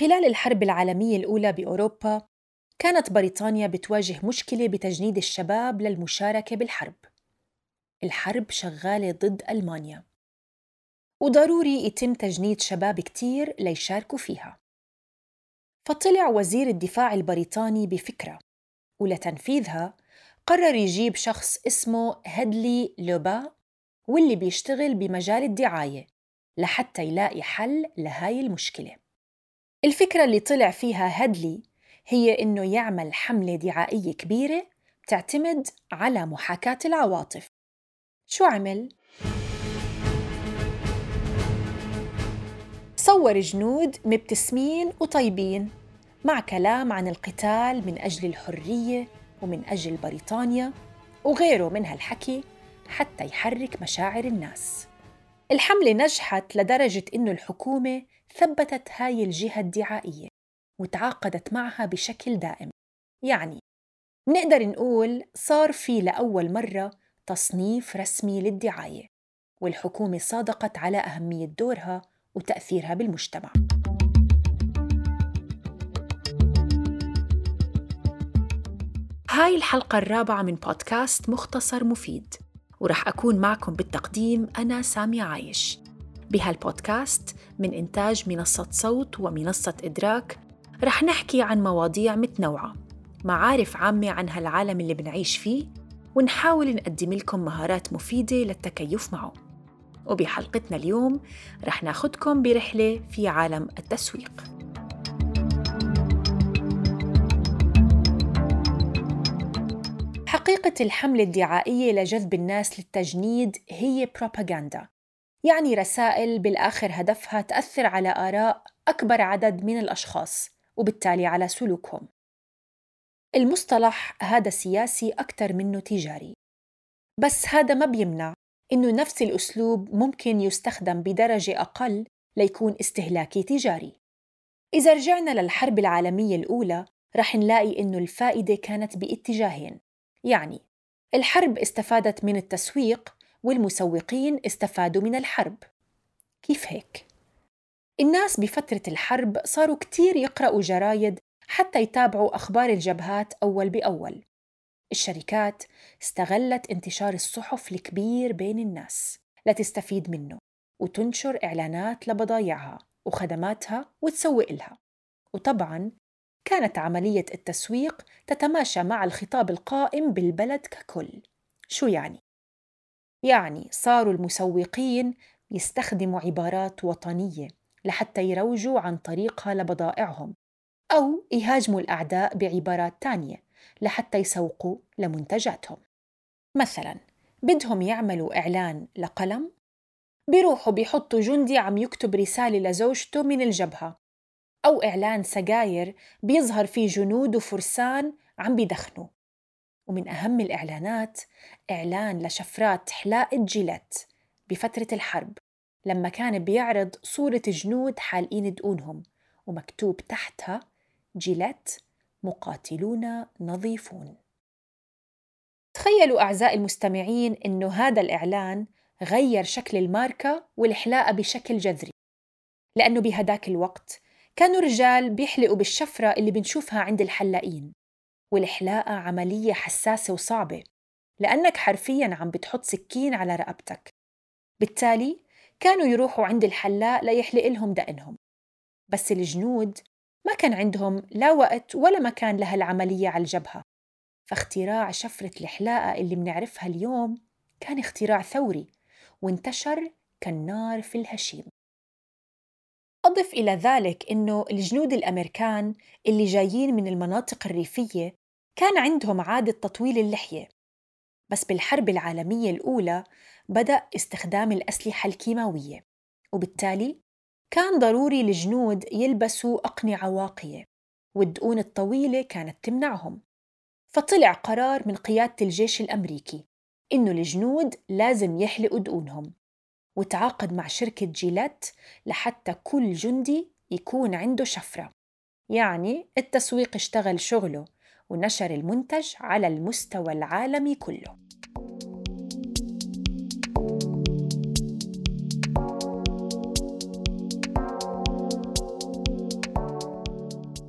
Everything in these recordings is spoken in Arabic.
خلال الحرب العالمية الأولى بأوروبا كانت بريطانيا بتواجه مشكلة بتجنيد الشباب للمشاركة بالحرب. الحرب شغالة ضد ألمانيا. وضروري يتم تجنيد شباب كتير ليشاركوا فيها. فطلع وزير الدفاع البريطاني بفكرة ولتنفيذها قرر يجيب شخص اسمه هدلي لوبا واللي بيشتغل بمجال الدعاية لحتى يلاقي حل لهاي المشكلة. الفكرة اللي طلع فيها هدلي هي إنه يعمل حملة دعائية كبيرة تعتمد على محاكاة العواطف شو عمل؟ صور جنود مبتسمين وطيبين مع كلام عن القتال من أجل الحرية ومن أجل بريطانيا وغيره من هالحكي حتى يحرك مشاعر الناس الحملة نجحت لدرجة إنه الحكومة ثبتت هاي الجهة الدعائية وتعاقدت معها بشكل دائم. يعني نقدر نقول صار في لأول مرة تصنيف رسمي للدعاية والحكومة صادقت على أهمية دورها وتأثيرها بالمجتمع. هاي الحلقة الرابعة من بودكاست مختصر مفيد ورح أكون معكم بالتقديم أنا سامي عايش. بهالبودكاست من إنتاج منصة صوت ومنصة إدراك رح نحكي عن مواضيع متنوعة. معارف عامة عن هالعالم اللي بنعيش فيه ونحاول نقدم لكم مهارات مفيدة للتكيف معه. وبحلقتنا اليوم رح ناخدكم برحلة في عالم التسويق. حقيقة الحملة الدعائية لجذب الناس للتجنيد هي بروباغندا يعني رسائل بالآخر هدفها تأثر على آراء أكبر عدد من الأشخاص وبالتالي على سلوكهم. المصطلح هذا سياسي أكثر منه تجاري بس هذا ما بيمنع إنه نفس الأسلوب ممكن يستخدم بدرجة أقل ليكون استهلاكي تجاري. إذا رجعنا للحرب العالمية الأولى رح نلاقي إنه الفائدة كانت باتجاهين. يعني الحرب استفادت من التسويق والمسوقين استفادوا من الحرب كيف هيك؟ الناس بفترة الحرب صاروا كتير يقرأوا جرايد حتى يتابعوا أخبار الجبهات أول بأول الشركات استغلت انتشار الصحف الكبير بين الناس لتستفيد منه وتنشر إعلانات لبضايعها وخدماتها وتسوق لها وطبعاً كانت عملية التسويق تتماشى مع الخطاب القائم بالبلد ككل شو يعني؟ يعني صاروا المسوقين يستخدموا عبارات وطنية لحتى يروجوا عن طريقها لبضائعهم أو يهاجموا الأعداء بعبارات تانية لحتى يسوقوا لمنتجاتهم. مثلا بدهم يعملوا إعلان لقلم؟ بيروحوا بيحطوا جندي عم يكتب رسالة لزوجته من الجبهة أو إعلان سجاير بيظهر فيه جنود وفرسان عم بيدخنوا. ومن أهم الإعلانات إعلان لشفرات حلاقة جيلت بفترة الحرب لما كان بيعرض صورة جنود حالقين دقونهم ومكتوب تحتها جيلت مقاتلون نظيفون. تخيلوا أعزائي المستمعين إنه هذا الإعلان غير شكل الماركة والحلاقة بشكل جذري لأنه بهداك الوقت كانوا رجال بيحلقوا بالشفرة اللي بنشوفها عند الحلاقين. والحلاقة عملية حساسة وصعبة لأنك حرفياً عم بتحط سكين على رقبتك. بالتالي كانوا يروحوا عند الحلاق ليحلق لهم دقنهم. بس الجنود ما كان عندهم لا وقت ولا مكان لهالعملية على الجبهة. فاختراع شفرة الحلاقة اللي منعرفها اليوم كان اختراع ثوري وانتشر كالنار في الهشيم. أضف إلى ذلك أنه الجنود الأمريكان اللي جايين من المناطق الريفية كان عندهم عادة تطويل اللحية بس بالحرب العالمية الأولى بدأ استخدام الأسلحة الكيماوية وبالتالي كان ضروري الجنود يلبسوا أقنعة واقية والدقون الطويلة كانت تمنعهم. فطلع قرار من قيادة الجيش الأمريكي إنه الجنود لازم يحلقوا دقونهم. وتعاقد مع شركة جيلات لحتى كل جندي يكون عنده شفرة. يعني التسويق اشتغل شغله ونشر المنتج على المستوى العالمي كله.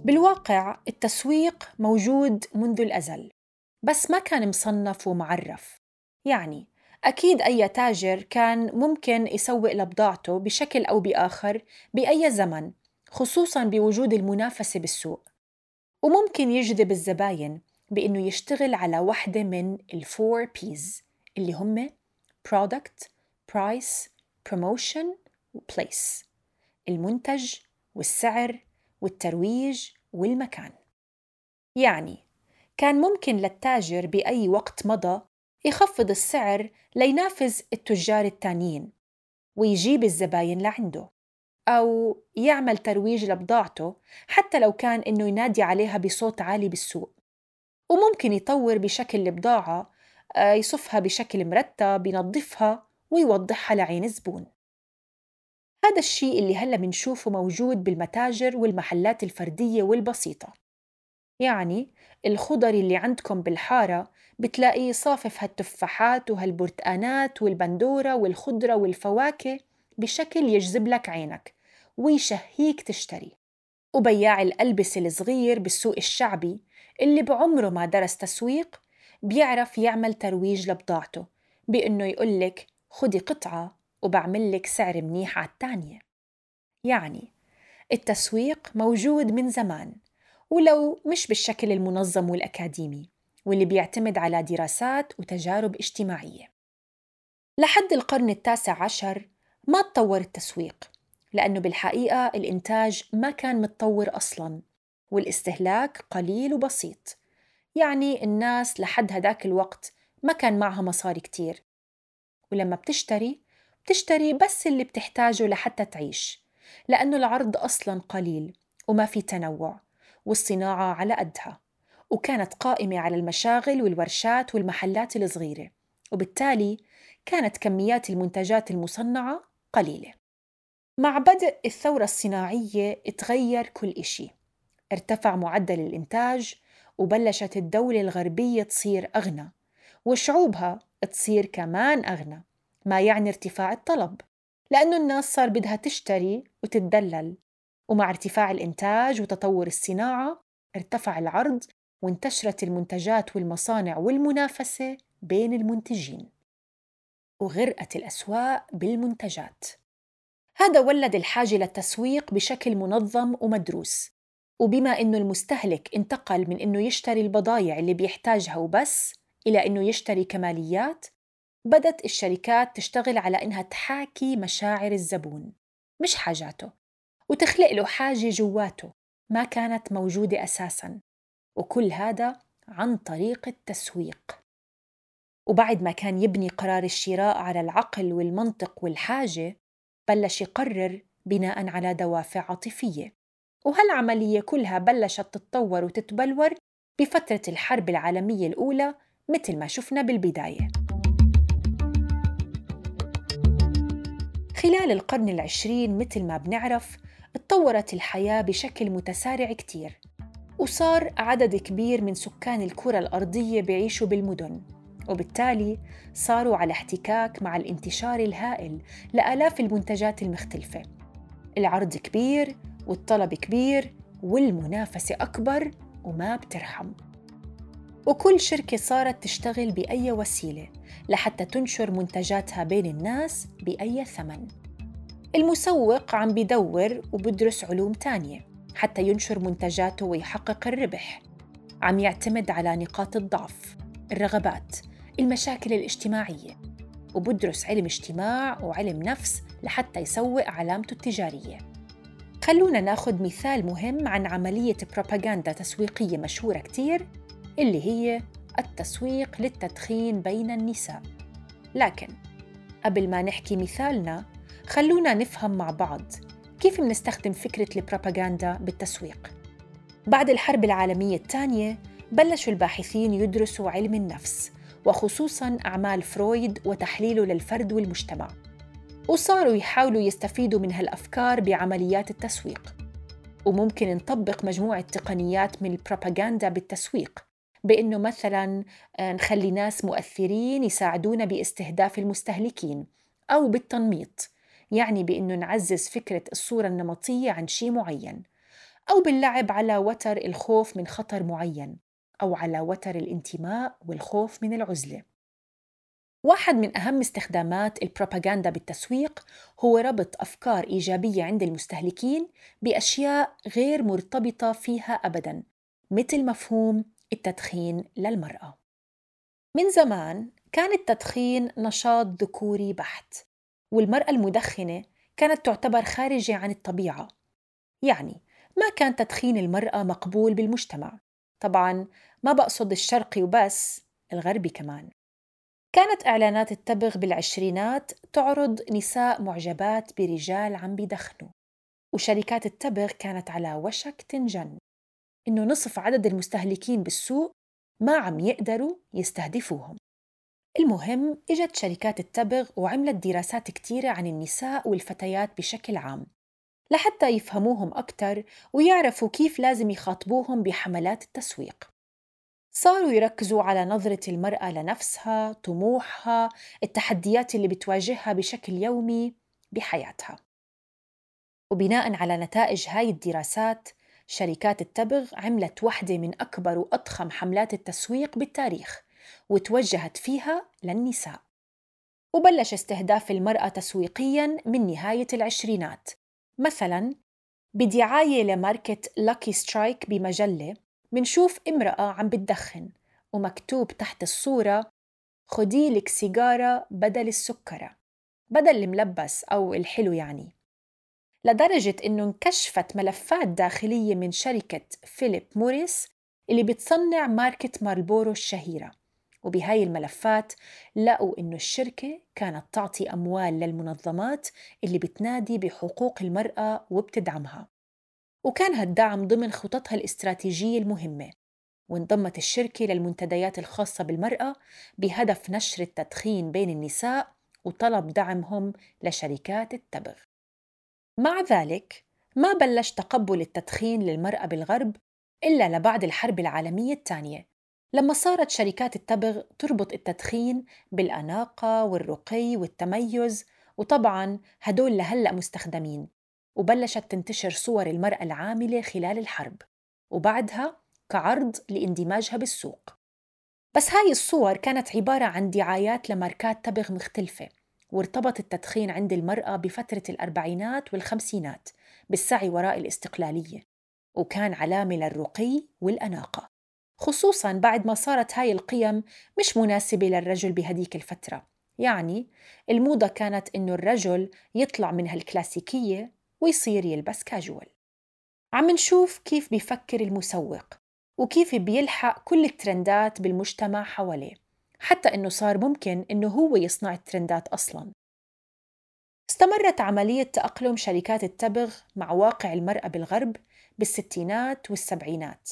بالواقع التسويق موجود منذ الأزل بس ما كان مصنف ومعرف. يعني أكيد أي تاجر كان ممكن يسوق لبضاعته بشكل أو بآخر بأي زمن خصوصا بوجود المنافسة بالسوق. وممكن يجذب الزباين بإنه يشتغل على واحدة من الفور بيز اللي هم product, price, promotion place المنتج والسعر والترويج والمكان. يعني كان ممكن للتاجر بأي وقت مضى يخفض السعر لينافس التجار التانيين ويجيب الزباين لعنده أو يعمل ترويج لبضاعته حتى لو كان إنه ينادي عليها بصوت عالي بالسوق. وممكن يطور بشكل البضاعة آه، يصفها بشكل مرتب ينظفها ويوضحها لعين الزبون هذا الشيء اللي هلأ بنشوفه موجود بالمتاجر والمحلات الفردية والبسيطة. يعني الخضر اللي عندكم بالحارة بتلاقيه صافف هالتفاحات وهالبرتقانات والبندورة والخضرة والفواكه بشكل يجذب لك عينك ويشهيك تشتري. وبياع الألبسة الصغير بالسوق الشعبي اللي بعمره ما درس تسويق بيعرف يعمل ترويج لبضاعته بإنه يقولك خدي قطعة وبعمل لك سعر منيح على التانية. يعني التسويق موجود من زمان ولو مش بالشكل المنظم والأكاديمي واللي بيعتمد على دراسات وتجارب اجتماعية. لحد القرن التاسع عشر ما تطور التسويق لأنه بالحقيقة الإنتاج ما كان متطور أصلاً والاستهلاك قليل وبسيط. يعني الناس لحد هداك الوقت ما كان معها مصاري كتير. ولما بتشتري بتشتري بس اللي بتحتاجه لحتى تعيش لأنه العرض أصلا قليل وما في تنوع. والصناعة على قدها وكانت قائمة على المشاغل والورشات والمحلات الصغيرة وبالتالي كانت كميات المنتجات المصنعة قليلة. مع بدء الثورة الصناعية تغير كل إشي ارتفع معدل الإنتاج وبلشت الدولة الغربية تصير أغنى وشعوبها تصير كمان أغنى ما يعني ارتفاع الطلب لأنه الناس صار بدها تشتري وتتدلل. ومع ارتفاع الإنتاج وتطور الصناعة ارتفع العرض وانتشرت المنتجات والمصانع والمنافسة بين المنتجين وغرقت الأسواق بالمنتجات. هذا ولد الحاجة للتسويق بشكل منظم ومدروس وبما إنه المستهلك انتقل من إنه يشتري البضايع اللي بيحتاجها وبس إلى إنه يشتري كماليات بدت الشركات تشتغل على إنها تحاكي مشاعر الزبون مش حاجاته. وتخلق له حاجة جواته ما كانت موجودة أساساً. وكل هذا عن طريق التسويق. وبعد ما كان يبني قرار الشراء على العقل والمنطق والحاجة بلش يقرر بناء على دوافع عاطفية. وهالعملية كلها بلشت تتطور وتتبلور بفترة الحرب العالمية الأولى مثل ما شفنا بالبداية. خلال القرن العشرين مثل ما بنعرف اتطورت الحياة بشكل متسارع كتير وصار عدد كبير من سكان الكرة الأرضية بيعيشوا بالمدن وبالتالي صاروا على احتكاك مع الانتشار الهائل لآلاف المنتجات المختلفة. العرض كبير والطلب كبير والمنافسة أكبر وما بترحم. وكل شركة صارت تشتغل بأي وسيلة لحتى تنشر منتجاتها بين الناس بأي ثمن. المسوق عم بدور وبدرس علوم تانية حتى ينشر منتجاته ويحقق الربح. عم يعتمد على نقاط الضعف الرغبات المشاكل الاجتماعية وبدرس علم اجتماع وعلم نفس لحتى يسوق علامته التجارية. خلونا ناخد مثال مهم عن عملية بروباغندا تسويقية مشهورة كتير اللي هي التسويق للتدخين بين النساء. لكن قبل ما نحكي مثالنا خلونا نفهم مع بعض كيف منستخدم فكرة البروباغندا بالتسويق. بعد الحرب العالمية الثانية بلشوا الباحثين يدرسوا علم النفس وخصوصاً أعمال فرويد وتحليله للفرد والمجتمع. وصاروا يحاولوا يستفيدوا من هالأفكار بعمليات التسويق. وممكن نطبق مجموعة تقنيات من البروباغندا بالتسويق بإنه مثلا آه، نخلي ناس مؤثرين يساعدونا باستهداف المستهلكين أو بالتنميط. يعني بإنه نعزز فكرة الصورة النمطية عن شيء معين أو باللعب على وتر الخوف من خطر معين أو على وتر الانتماء والخوف من العزلة. واحد من أهم استخدامات البروباغندا بالتسويق هو ربط أفكار إيجابية عند المستهلكين بأشياء غير مرتبطة فيها أبداً مثل مفهوم التدخين للمرأة. من زمان كان التدخين نشاط ذكوري بحت والمرأة المدخنة كانت تعتبر خارجة عن الطبيعة. يعني ما كان تدخين المرأة مقبول بالمجتمع. طبعا ما بقصد الشرقي وبس الغربي كمان. كانت إعلانات التبغ بالعشرينات تعرض نساء معجبات برجال عم بيدخنوا. وشركات التبغ كانت على وشك تنجن. إنه نصف عدد المستهلكين بالسوق ما عم يقدروا يستهدفوهم. المهم إجت شركات التبغ وعملت دراسات كتيرة عن النساء والفتيات بشكل عام لحتى يفهموهم أكثر ويعرفوا كيف لازم يخاطبوهم بحملات التسويق صاروا يركزوا على نظرة المرأة لنفسها، طموحها، التحديات اللي بتواجهها بشكل يومي بحياتها. وبناء على نتائج هاي الدراسات شركات التبغ عملت واحدة من أكبر وأضخم حملات التسويق بالتاريخ وتوجهت فيها للنساء. وبلش استهداف المرأة تسويقياً من نهاية العشرينات. مثلاً بدعاية لماركة Lucky Strike بمجلة منشوف امرأة عم بتدخن ومكتوب تحت الصورة خدي لك سيجارة بدل السكرة بدل الملبس أو الحلو يعني. لدرجة إنه انكشفت ملفات داخلية من شركة Philip Morris اللي بتصنع ماركة مارلبورو الشهيرة. وبهاي الملفات لقوا إنه الشركة كانت تعطي أموال للمنظمات اللي بتنادي بحقوق المرأة وبتدعمها. وكان هالدعم ضمن خططها الاستراتيجية المهمة وانضمت الشركة للمنتديات الخاصة بالمرأة بهدف نشر التدخين بين النساء وطلب دعمهم لشركات التبغ. مع ذلك ما بلش تقبل التدخين للمرأة بالغرب إلا لبعد الحرب العالمية الثانية لما صارت شركات التبغ تربط التدخين بالأناقة والرقي والتميز وطبعا هدول لهلأ مستخدمين وبلشت تنتشر صور المرأة العاملة خلال الحرب وبعدها كعرض لاندماجها بالسوق. بس هاي الصور كانت عبارة عن دعايات لماركات تبغ مختلفة وارتبط التدخين عند المرأة بفترة الأربعينات والخمسينات بالسعي وراء الاستقلالية وكان علامة للرقي والأناقة. خصوصا بعد ما صارت هاي القيم مش مناسبة للرجل بهديك الفترة. يعني الموضة كانت إنه الرجل يطلع من هالكلاسيكية ويصير يلبس كاجوال عم نشوف كيف بيفكر المسوق وكيف بيلحق كل الترندات بالمجتمع حواليه حتى إنه صار ممكن إنه هو يصنع الترندات أصلاً. استمرت عملية تأقلم شركات التبغ مع واقع المرأة بالغرب بالستينات والسبعينات.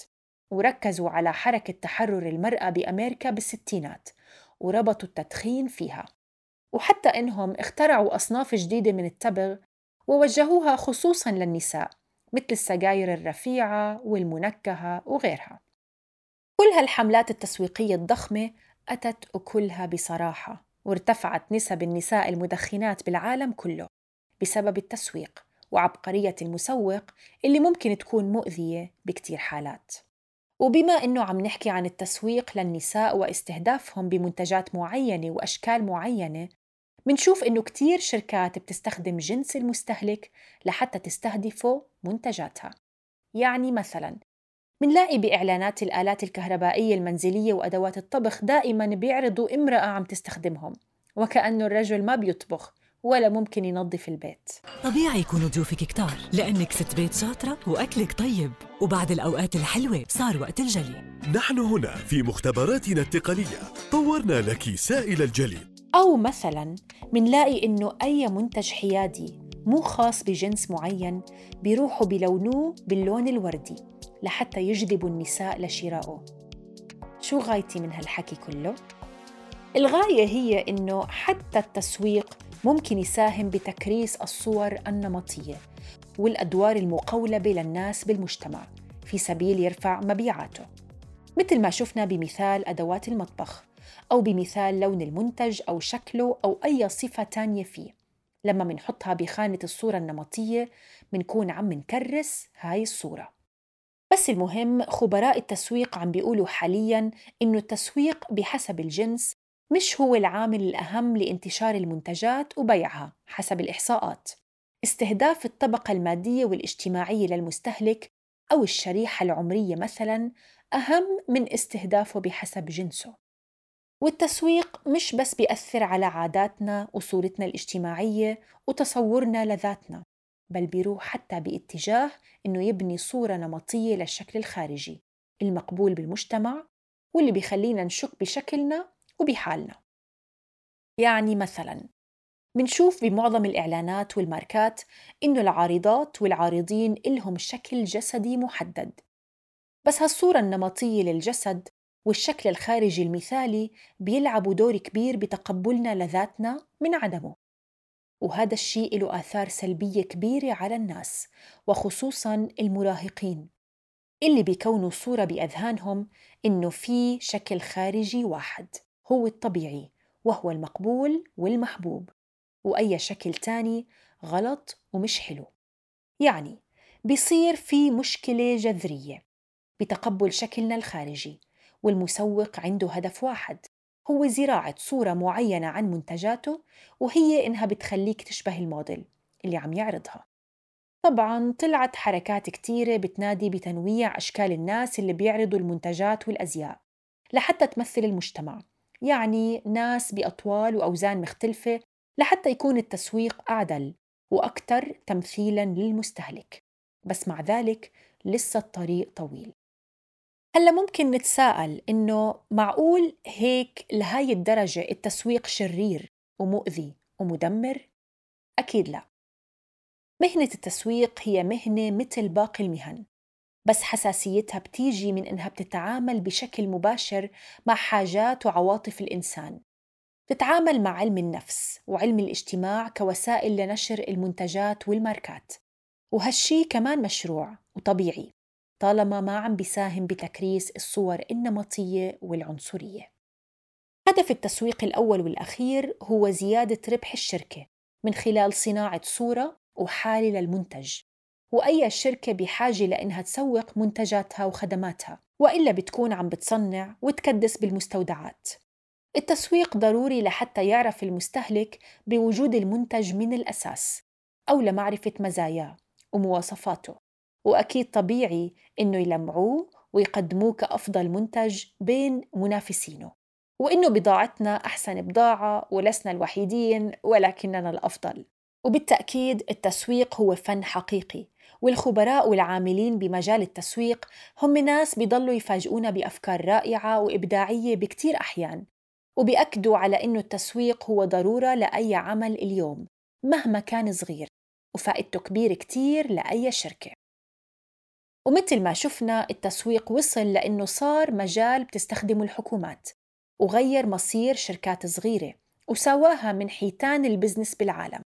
وركزوا على حركة تحرر المرأة بأمريكا بالستينات وربطوا التدخين فيها. وحتى إنهم اخترعوا أصناف جديدة من التبغ ووجهوها خصوصا للنساء مثل السجاير الرفيعة والمنكهة وغيرها. كل هالحملات التسويقية الضخمة أتت أكلها بصراحة وارتفعت نسب النساء المدخنات بالعالم كله بسبب التسويق وعبقرية المسوق اللي ممكن تكون مؤذية بكتير حالات. وبما أنه عم نحكي عن التسويق للنساء واستهدافهم بمنتجات معينة وأشكال معينة منشوف إنه كتير شركات بتستخدم جنس المستهلك لحتى تستهدفه منتجاتها. يعني مثلاً منلاقي بإعلانات الآلات الكهربائية المنزلية وأدوات الطبخ دائما بيعرضوا امرأة عم تستخدمهم وكأنه الرجل ما بيطبخ. ولا ممكن ينظف البيت. طبيعي يكونوا ضيوفك كتار لأنك ست بيت شاطرة وأكلك طيب. وبعد الأوقات الحلوة صار وقت الجلي. نحن هنا في مختبراتنا التقنية. طورنا لك سائل الجلي. أو مثلا منلاقي إنه أي منتج حيادي مو خاص بجنس معين بيروحوا بلونوه باللون الوردي لحتى يجذبوا النساء لشرائه شو غايتي من هالحكي كله؟ الغاية هي إنه حتى التسويق ممكن يساهم بتكريس الصور النمطية والأدوار المقولبة للناس بالمجتمع في سبيل يرفع مبيعاته. مثل ما شفنا بمثال أدوات المطبخ أو بمثال لون المنتج أو شكله أو أي صفة تانية فيه. لما منحطها بخانة الصورة النمطية منكون عم نكرس هاي الصورة. بس المهم خبراء التسويق عم بيقولوا حالياً إنه التسويق بحسب الجنس مش هو العامل الأهم لانتشار المنتجات وبيعها حسب الإحصاءات. استهداف الطبقة المادية والاجتماعية للمستهلك أو الشريحة العمرية مثلاً أهم من استهدافه بحسب جنسه. والتسويق مش بس بيأثر على عاداتنا وصورتنا الاجتماعية وتصورنا لذاتنا بل بيروح حتى باتجاه إنه يبني صورة نمطية للشكل الخارجي المقبول بالمجتمع واللي بيخلينا نشك بشكلنا وبحالنا. يعني مثلا منشوف بمعظم الإعلانات والماركات إنه العارضات والعارضين إلهم شكل جسدي محدد. بس هالصورة النمطية للجسد والشكل الخارجي المثالي بيلعبوا دور كبير بتقبلنا لذاتنا من عدمه. وهذا الشيء له آثار سلبية كبيرة على الناس وخصوصاً المراهقين اللي بيكونوا صورة بأذهانهم إنه في شكل خارجي واحد. هو الطبيعي وهو المقبول والمحبوب وأي شكل تاني غلط ومش حلو. يعني بيصير في مشكلة جذرية بتقبل شكلنا الخارجي والمسوق عنده هدف واحد هو زراعة صورة معينة عن منتجاته وهي إنها بتخليك تشبه الموديل اللي عم يعرضها. طبعا طلعت حركات كتيرة بتنادي بتنويع أشكال الناس اللي بيعرضوا المنتجات والأزياء لحتى تمثل المجتمع. يعني ناس بأطوال وأوزان مختلفة لحتى يكون التسويق أعدل وأكثر تمثيلا للمستهلك. بس مع ذلك لسه الطريق طويل. هلأ ممكن نتساءل إنه معقول هيك لهاي الدرجة التسويق شرير ومؤذي ومدمر؟ أكيد لا. مهنة التسويق هي مهنة مثل باقي المهن. بس حساسيتها بتيجي من إنها بتتعامل بشكل مباشر مع حاجات وعواطف الإنسان. تتعامل مع علم النفس وعلم الاجتماع كوسائل لنشر المنتجات والماركات. وهالشي كمان مشروع وطبيعي طالما ما عم بيساهم بتكريس الصور النمطية والعنصرية. هدف التسويق الأول والأخير هو زيادة ربح الشركة من خلال صناعة صورة وحالة للمنتج. وأي شركة بحاجة لأنها تسوق منتجاتها وخدماتها وإلا بتكون عم بتصنع وتكدس بالمستودعات. التسويق ضروري لحتى يعرف المستهلك بوجود المنتج من الأساس أو لمعرفة مزاياه ومواصفاته. وأكيد طبيعي إنه يلمعوه ويقدموه كأفضل منتج بين منافسينه وإنه بضاعتنا أحسن بضاعة ولسنا الوحيدين ولكننا الأفضل. وبالتأكيد التسويق هو فن حقيقي والخبراء والعاملين بمجال التسويق هم ناس بيضلوا يفاجئونا بأفكار رائعة وإبداعية بكتير أحيان. وبيأكدوا على إنه التسويق هو ضرورة لأي عمل اليوم مهما كان صغير وفائدته كبير كتير لأي شركة. ومثل ما شفنا التسويق وصل لأنه صار مجال بتستخدمه الحكومات وغير مصير شركات صغيرة وسواها من حيتان البزنس بالعالم.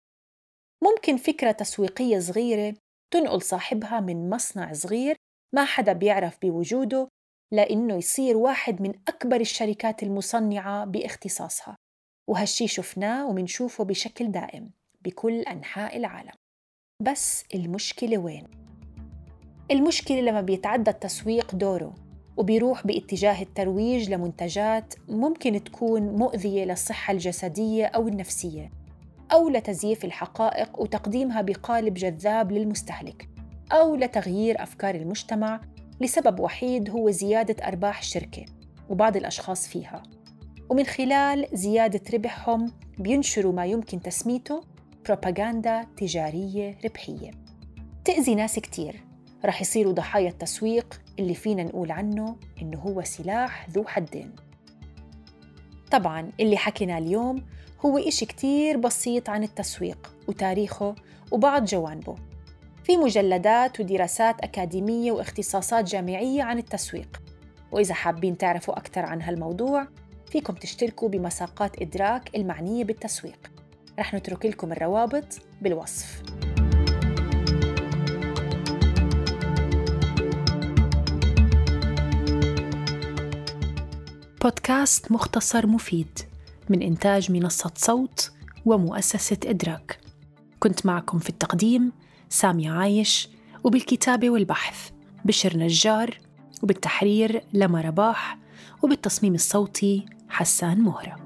ممكن فكرة تسويقية صغيرة تنقل صاحبها من مصنع صغير ما حدا بيعرف بوجوده لأنه يصير واحد من أكبر الشركات المصنعة باختصاصها. وهالشي شفناه ومنشوفه بشكل دائم بكل أنحاء العالم. بس المشكلة وين؟ المشكلة لما بيتعدى التسويق دوره وبيروح باتجاه الترويج لمنتجات ممكن تكون مؤذية للصحة الجسدية أو النفسية. أو لتزييف الحقائق وتقديمها بقالب جذاب للمستهلك أو لتغيير أفكار المجتمع لسبب وحيد هو زيادة أرباح الشركة وبعض الأشخاص فيها. ومن خلال زيادة ربحهم بينشروا ما يمكن تسميته بروباغندا تجارية ربحية. تأذي ناس كتير رح يصيروا ضحايا التسويق اللي فينا نقول عنه إنه هو سلاح ذو حدين. طبعاً اللي حكينا اليوم هو إشي كتير بسيط عن التسويق وتاريخه وبعض جوانبه. في مجلدات ودراسات أكاديمية واختصاصات جامعية عن التسويق. وإذا حابين تعرفوا أكثر عن هالموضوع فيكم تشتركوا بمساقات إدراك المعنية بالتسويق. رح نترك لكم الروابط بالوصف. بودكاست مختصر مفيد من إنتاج منصة صوت ومؤسسة إدراك. كنت معكم في التقديم سامية عايش وبالكتابة والبحث بشر نجار وبالتحرير لما رباح وبالتصميم الصوتي حسان مهرة.